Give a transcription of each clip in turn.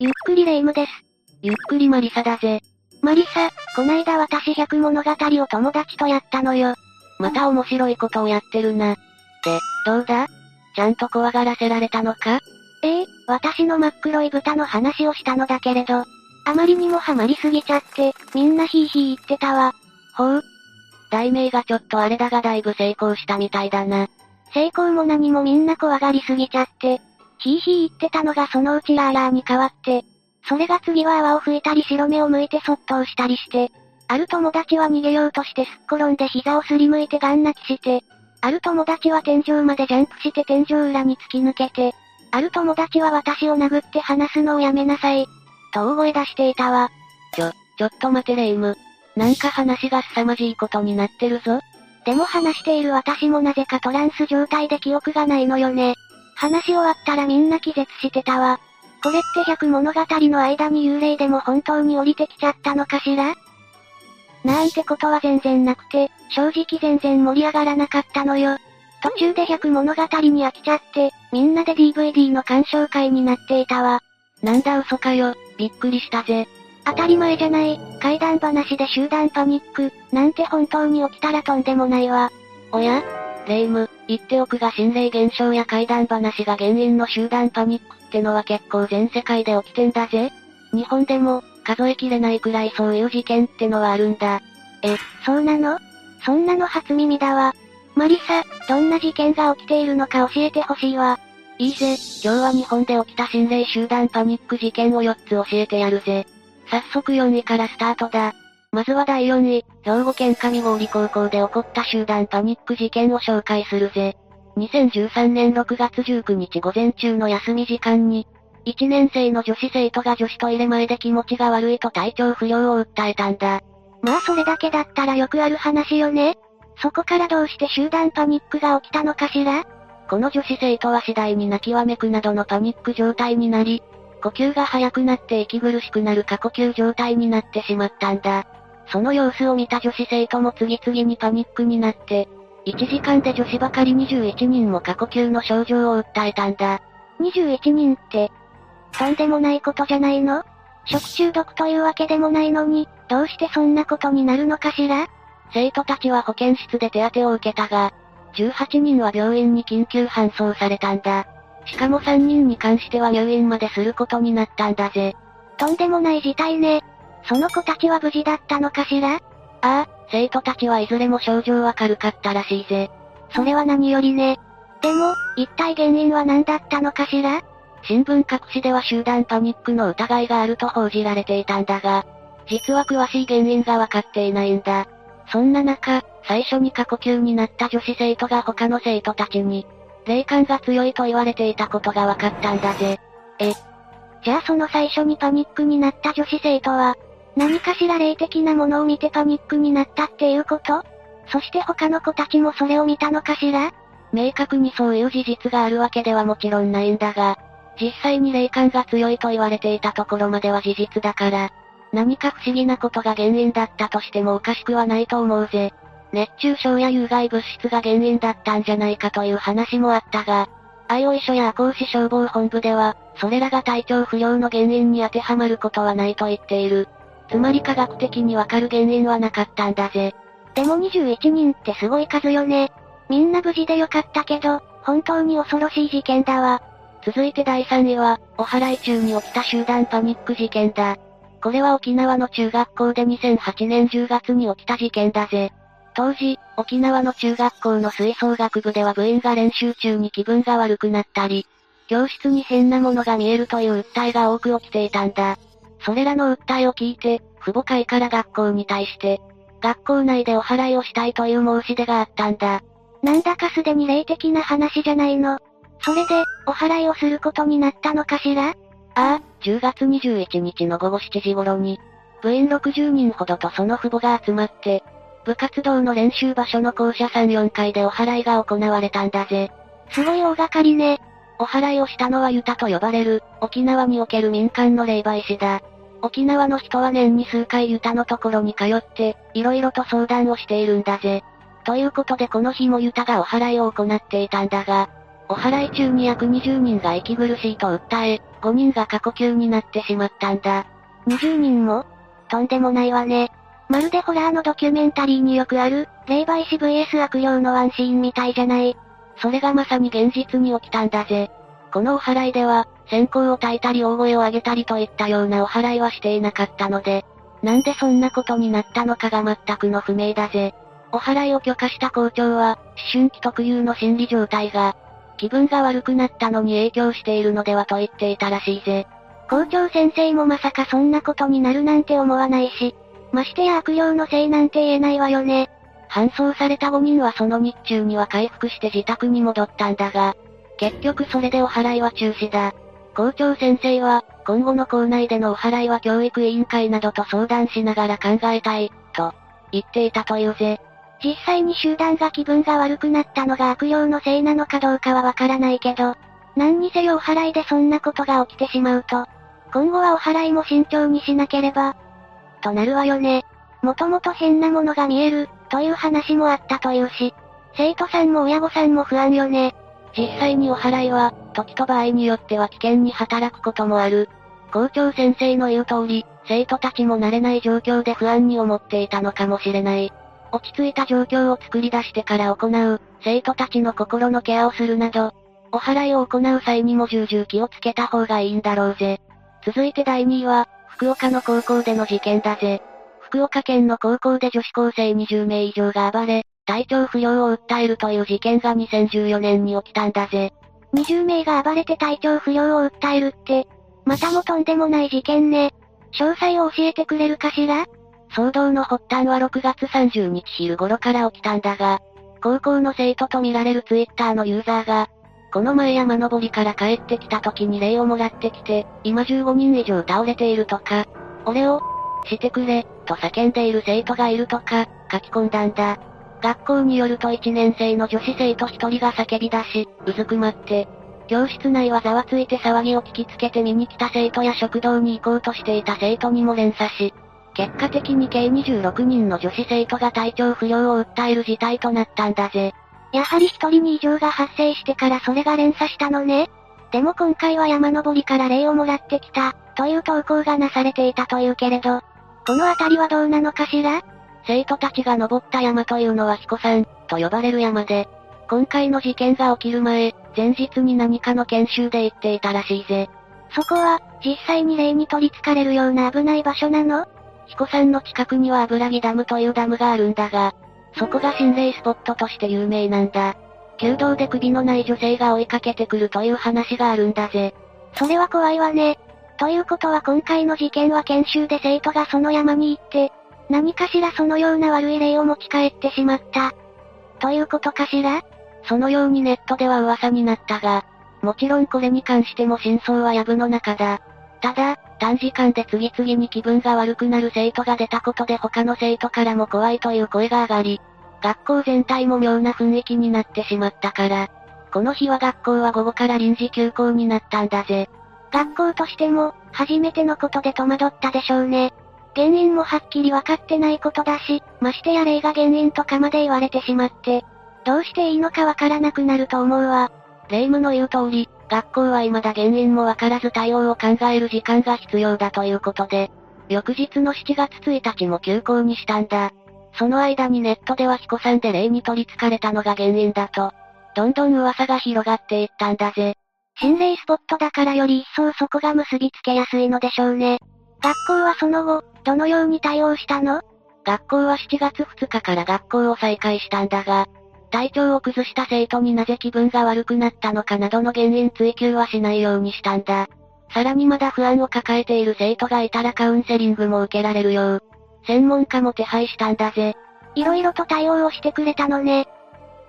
ゆっくりレ夢ムです。ゆっくりマリサだぜ。マリサ、こないだ私100物語を友達とやったのよ。また面白いことをやってるな。で、どうだ？ちゃんと怖がらせられたのか？ええ私の真っ黒い豚の話をしたのだけれど、あまりにもハマりすぎちゃって、みんなヒーヒー言ってたわ。ほう題名がちょっとあれだがだいぶ成功したみたいだな。成功も何もみんな怖がりすぎちゃって、ヒーヒー言ってたのがそのうちラーラーに変わって、それが次は泡を吹いたり白目を向いてそっと押したりして、ある友達は逃げようとしてすっ転んで膝をすりむいてガン泣きして、ある友達は天井までジャンプして天井裏に突き抜けて、ある友達は私を殴って話すのをやめなさい、と大声出していたわ。ちょ、ちょっと待てレイム。なんか話が凄まじいことになってるぞ。でも話している私もなぜかトランス状態で記憶がないのよね。話し終わったらみんな気絶してたわ。これって百物語の間に幽霊でも本当に降りてきちゃったのかしら？なんてことは全然なくて、正直全然盛り上がらなかったのよ。途中で百物語に飽きちゃって、みんなで DVD の鑑賞会になっていたわ。なんだ嘘かよ、びっくりしたぜ。当たり前じゃない、怪談話で集団パニック、なんて本当に起きたらとんでもないわ。おや？レイム、言っておくが心霊現象や怪談話が原因の集団パニックってのは結構全世界で起きてんだぜ。日本でも、数えきれないくらいそういう事件ってのはあるんだ。え、そうなの？そんなの初耳だわ。マリサ、どんな事件が起きているのか教えてほしいわ。いいぜ、今日は日本で起きた心霊集団パニック事件を4つ教えてやるぜ。早速4位からスタートだ。まずは第4位、兵庫県上郡高校で起こった集団パニック事件を紹介するぜ。2013年6月19日午前中の休み時間に、1年生の女子生徒が女子トイレ前で気持ちが悪いと体調不良を訴えたんだ。まあそれだけだったらよくある話よね。そこからどうして集団パニックが起きたのかしら？この女子生徒は次第に泣きわめくなどのパニック状態になり、呼吸が速くなって息苦しくなる過呼吸状態になってしまったんだ。その様子を見た女子生徒も次々にパニックになって、1時間で女子ばかり21人も過呼吸の症状を訴えたんだ。21人って、とんでもないことじゃないの？食中毒というわけでもないのに、どうしてそんなことになるのかしら？生徒たちは保健室で手当てを受けたが、18人は病院に緊急搬送されたんだ。しかも3人に関しては入院まですることになったんだぜ。とんでもない事態ね。その子たちは無事だったのかしら？ああ、生徒たちはいずれも症状は軽かったらしいぜ。それは何よりね。でも、一体原因は何だったのかしら？新聞各紙では集団パニックの疑いがあると報じられていたんだが、実は詳しい原因がわかっていないんだ。そんな中、最初に過呼吸になった女子生徒が他の生徒たちに、霊感が強いと言われていたことがわかったんだぜ。え、じゃあその最初にパニックになった女子生徒は、何かしら霊的なものを見てパニックになったっていうこと？そして他の子たちもそれを見たのかしら？明確にそういう事実があるわけではもちろんないんだが、実際に霊感が強いと言われていたところまでは事実だから、何か不思議なことが原因だったとしてもおかしくはないと思うぜ。熱中症や有害物質が原因だったんじゃないかという話もあったが、愛追署や赤穂市消防本部では、それらが体調不良の原因に当てはまることはないと言っている。つまり科学的にわかる原因はなかったんだぜ。でも21人ってすごい数よね。みんな無事でよかったけど、本当に恐ろしい事件だわ。続いて第3位は、お祓い中に起きた集団パニック事件だ。これは沖縄の中学校で2008年10月に起きた事件だぜ。当時、沖縄の中学校の吹奏楽部では部員が練習中に気分が悪くなったり、教室に変なものが見えるという訴えが多く起きていたんだ。それらの訴えを聞いて、父母会から学校に対して、学校内でお祓いをしたいという申し出があったんだ。なんだかすでに霊的な話じゃないの。それで、お祓いをすることになったのかしら？ああ、10月21日の午後7時頃に、部員60人ほどとその父母が集まって、部活動の練習場所の校舎3、4階でお祓いが行われたんだぜ。すごい大掛かりね。お祓いをしたのはユタと呼ばれる、沖縄における民間の霊媒師だ。沖縄の人は年に数回ユタのところに通って、色々と相談をしているんだぜ。ということでこの日もユタがお祓いを行っていたんだが、お祓い中に約20人が息苦しいと訴え、5人が過呼吸になってしまったんだ。20人も？とんでもないわね。まるでホラーのドキュメンタリーによくある、霊媒師 VS 悪霊のワンシーンみたいじゃない。それがまさに現実に起きたんだぜ。このお祓いでは、線香を焚いたり大声を上げたりといったようなお祓いはしていなかったので、なんでそんなことになったのかが全くの不明だぜ。お祓いを許可した校長は、思春期特有の心理状態が、気分が悪くなったのに影響しているのではと言っていたらしいぜ。校長先生もまさかそんなことになるなんて思わないし、ましてや悪霊のせいなんて言えないわよね。搬送された5人はその日中には回復して自宅に戻ったんだが、結局それでお祓いは中止だ。校長先生は、今後の校内でのお祓いは教育委員会などと相談しながら考えたい、と、言っていたというぜ。実際に集団が気分が悪くなったのが悪霊のせいなのかどうかはわからないけど、何にせよお祓いでそんなことが起きてしまうと、今後はお祓いも慎重にしなければ、となるわよね。もともと変なものが見える、という話もあったというし、生徒さんも親御さんも不安よね。実際にお祓いは、時と場合によっては危険に働くこともある。校長先生の言う通り、生徒たちも慣れない状況で不安に思っていたのかもしれない。落ち着いた状況を作り出してから行う、生徒たちの心のケアをするなど、お祓いを行う際にも重々気をつけた方がいいんだろうぜ。続いて第2位は、福岡の高校での事件だぜ。福岡県の高校で女子高生20名以上が暴れ、体調不良を訴えるという事件が2014年に起きたんだぜ。20名が暴れて体調不良を訴えるって、またもとんでもない事件ね。詳細を教えてくれるかしら？騒動の発端は6月30日昼頃から起きたんだが、高校の生徒とみられるツイッターのユーザーが、この前山登りから帰ってきた時に礼をもらってきて、今15人以上倒れているとか、俺を、してくれ、と叫んでいる生徒がいるとか、書き込んだんだ。学校によると1年生の女子生徒1人が叫び出し、うずくまって、教室内はざわついて騒ぎを聞きつけて見に来た生徒や食堂に行こうとしていた生徒にも連鎖し、結果的に計26人の女子生徒が体調不良を訴える事態となったんだぜ。やはり一人に異常が発生してからそれが連鎖したのね。でも今回は山登りから礼をもらってきた、という投稿がなされていたというけれど、この辺りはどうなのかしら？生徒たちが登った山というのは彦山、と呼ばれる山で、今回の事件が起きる前、前日に何かの研修で行っていたらしいぜ。そこは、実際に霊に取り憑かれるような危ない場所なの？彦山の近くには油木ダムというダムがあるんだが、そこが心霊スポットとして有名なんだ。弓道で首のない女性が追いかけてくるという話があるんだぜ。それは怖いわね。ということは今回の事件は研修で生徒がその山に行って、何かしらそのような悪い例を持ち帰ってしまった。ということかしら？そのようにネットでは噂になったが、もちろんこれに関しても真相は藪の中だ。ただ、短時間で次々に気分が悪くなる生徒が出たことで他の生徒からも怖いという声が上がり、学校全体も妙な雰囲気になってしまったから、この日は学校は午後から臨時休校になったんだぜ。学校としても、初めてのことで戸惑ったでしょうね。原因もはっきり分かってないことだし、ましてや霊が原因とかまで言われてしまって、どうしていいのかわからなくなると思うわ。霊夢の言う通り、学校は未だ原因もわからず対応を考える時間が必要だということで、翌日の7月1日も休校にしたんだ。その間にネットでは彦さんで霊に取り憑かれたのが原因だと、どんどん噂が広がっていったんだぜ。心霊スポットだからより一層そこが結びつけやすいのでしょうね。学校はその後、どのように対応したの？学校は7月2日から学校を再開したんだが、体調を崩した生徒になぜ気分が悪くなったのかなどの原因追求はしないようにしたんだ。さらにまだ不安を抱えている生徒がいたらカウンセリングも受けられるよう、専門家も手配したんだぜ。色々と対応をしてくれたのね。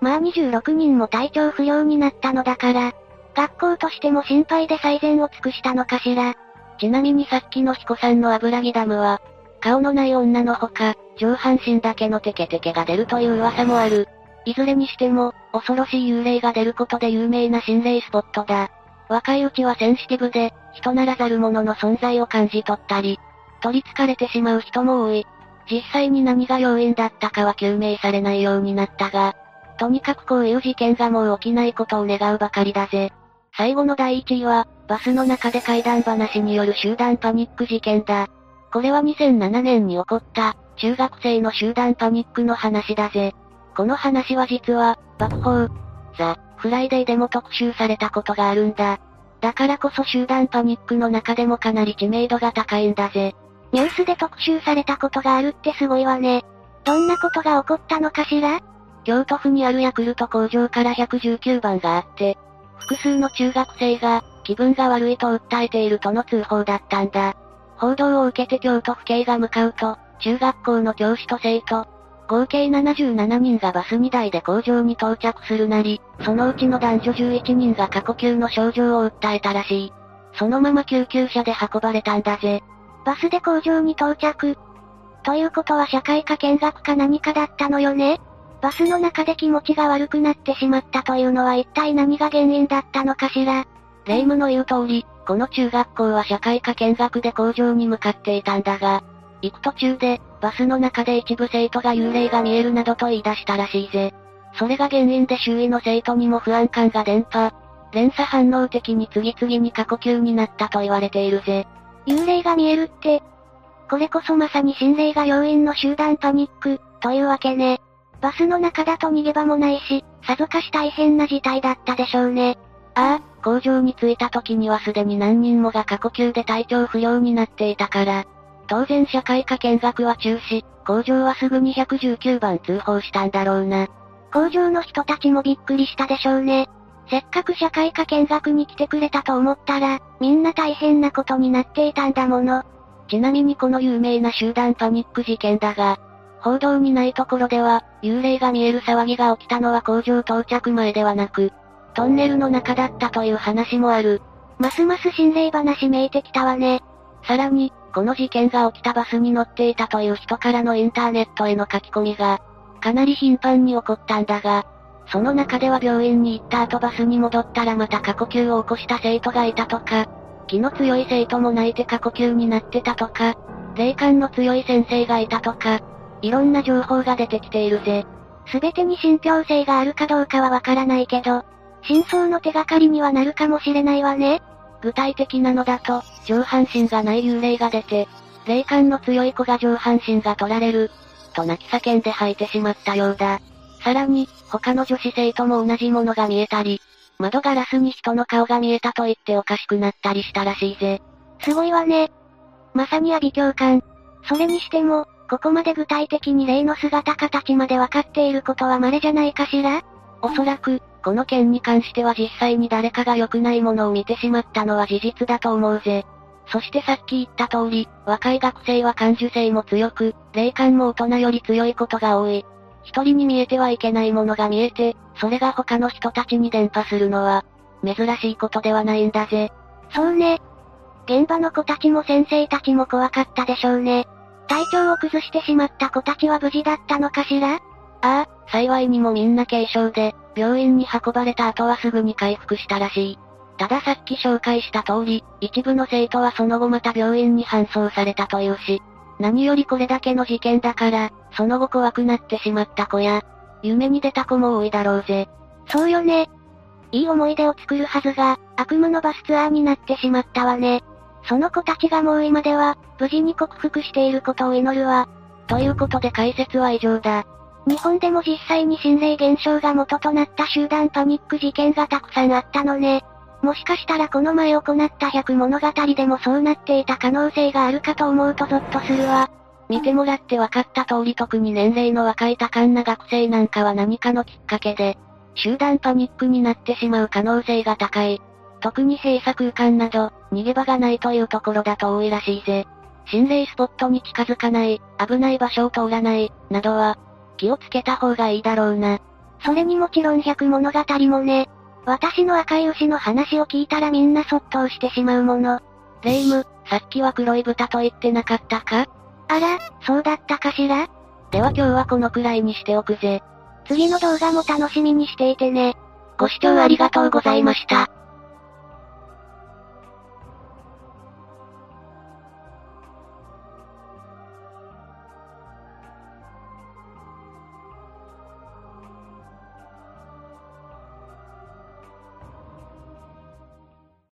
まあ26人も体調不良になったのだから、学校としても心配で最善を尽くしたのかしら。ちなみにさっきの彦さんの油木ダムは、顔のない女のほか、上半身だけのテケテケが出るという噂もある。いずれにしても、恐ろしい幽霊が出ることで有名な心霊スポットだ。若いうちはセンシティブで、人ならざる者の存在を感じ取ったり、取り憑かれてしまう人も多い。実際に何が要因だったかは究明されないようになったが、とにかくこういう事件がもう起きないことを願うばかりだぜ。最後の第1位は、バスの中で怪談話による集団パニック事件だ。これは2007年に起こった、中学生の集団パニックの話だぜ。この話は実は、爆報、ザ・フライデーでも特集されたことがあるんだ。だからこそ集団パニックの中でもかなり知名度が高いんだぜ。ニュースで特集されたことがあるってすごいわね。どんなことが起こったのかしら？京都府にあるヤクルト工場から119番があって、複数の中学生が、気分が悪いと訴えているとの通報だったんだ。報道を受けて京都府警が向かうと、中学校の教師と生徒、合計77人がバス2台で工場に到着するなり、そのうちの男女11人が過呼吸の症状を訴えたらしい。そのまま救急車で運ばれたんだぜ。バスで工場に到着。ということは社会科見学か何かだったのよね？バスの中で気持ちが悪くなってしまったというのは一体何が原因だったのかしら？霊夢の言う通り、この中学校は社会科見学で工場に向かっていたんだが、行く途中で、バスの中で一部生徒が幽霊が見えるなどと言い出したらしいぜ。それが原因で周囲の生徒にも不安感が伝播。連鎖反応的に次々に過呼吸になったと言われているぜ。幽霊が見えるって、これこそまさに心霊が要因の集団パニック、というわけね。バスの中だと逃げ場もないし、さぞかし大変な事態だったでしょうね。ああ、工場に着いた時にはすでに何人もが過呼吸で体調不良になっていたから、当然社会科見学は中止、工場はすぐに119番通報したんだろうな。工場の人たちもびっくりしたでしょうね。せっかく社会科見学に来てくれたと思ったら、みんな大変なことになっていたんだもの。ちなみにこの有名な集団パニック事件だが、報道にないところでは、幽霊が見える騒ぎが起きたのは工場到着前ではなく、トンネルの中だったという話もある。ますます心霊話めいてきたわね。さらに、この事件が起きたバスに乗っていたという人からのインターネットへの書き込みが、かなり頻繁に起こったんだが、その中では病院に行った後バスに戻ったらまた過呼吸を起こした生徒がいたとか、気の強い生徒も泣いて過呼吸になってたとか、霊感の強い先生がいたとか、いろんな情報が出てきているぜ。すべてに信憑性があるかどうかはわからないけど、真相の手がかりにはなるかもしれないわね。具体的なのだと、上半身がない幽霊が出て、霊感の強い子が上半身が取られる、と泣き叫んで吐いてしまったようだ。さらに、他の女子生徒も同じものが見えたり、窓ガラスに人の顔が見えたと言っておかしくなったりしたらしいぜ。すごいわね。まさに阿鼻教官。それにしても、ここまで具体的に霊の姿形までわかっていることは稀じゃないかしら？おそらく、この件に関しては実際に誰かが良くないものを見てしまったのは事実だと思うぜ。そしてさっき言った通り、若い学生は感受性も強く、霊感も大人より強いことが多い。一人に見えてはいけないものが見えて、それが他の人たちに伝播するのは、珍しいことではないんだぜ。そうね。現場の子たちも先生たちも怖かったでしょうね。体調を崩してしまった子たちは無事だったのかしら？ああ、幸いにもみんな軽傷で、病院に運ばれた後はすぐに回復したらしい。たださっき紹介した通り、一部の生徒はその後また病院に搬送されたというし、何よりこれだけの事件だから、その後怖くなってしまった子や、夢に出た子も多いだろうぜ。そうよね。いい思い出を作るはずが、悪夢のバスツアーになってしまったわね。その子たちがもう今では、無事に克服していることを祈るわ。ということで解説は以上だ。日本でも実際に心霊現象が元となった集団パニック事件がたくさんあったのね。もしかしたらこの前行った百物語でもそうなっていた可能性があるかと思うとゾッとするわ。見てもらって分かった通り特に年齢の若い多感な学生なんかは何かのきっかけで、集団パニックになってしまう可能性が高い。特に閉鎖空間など、逃げ場がないというところだと多いらしいぜ。心霊スポットに近づかない、危ない場所を通らない、などは、気をつけた方がいいだろうな。それにもちろん百物語もね。私の赤い牛の話を聞いたらみんなそっとしてしまうもの。レイム、さっきは黒い豚と言ってなかったか？あら、そうだったかしら？では今日はこのくらいにしておくぜ。次の動画も楽しみにしていてね。ご視聴ありがとうございました。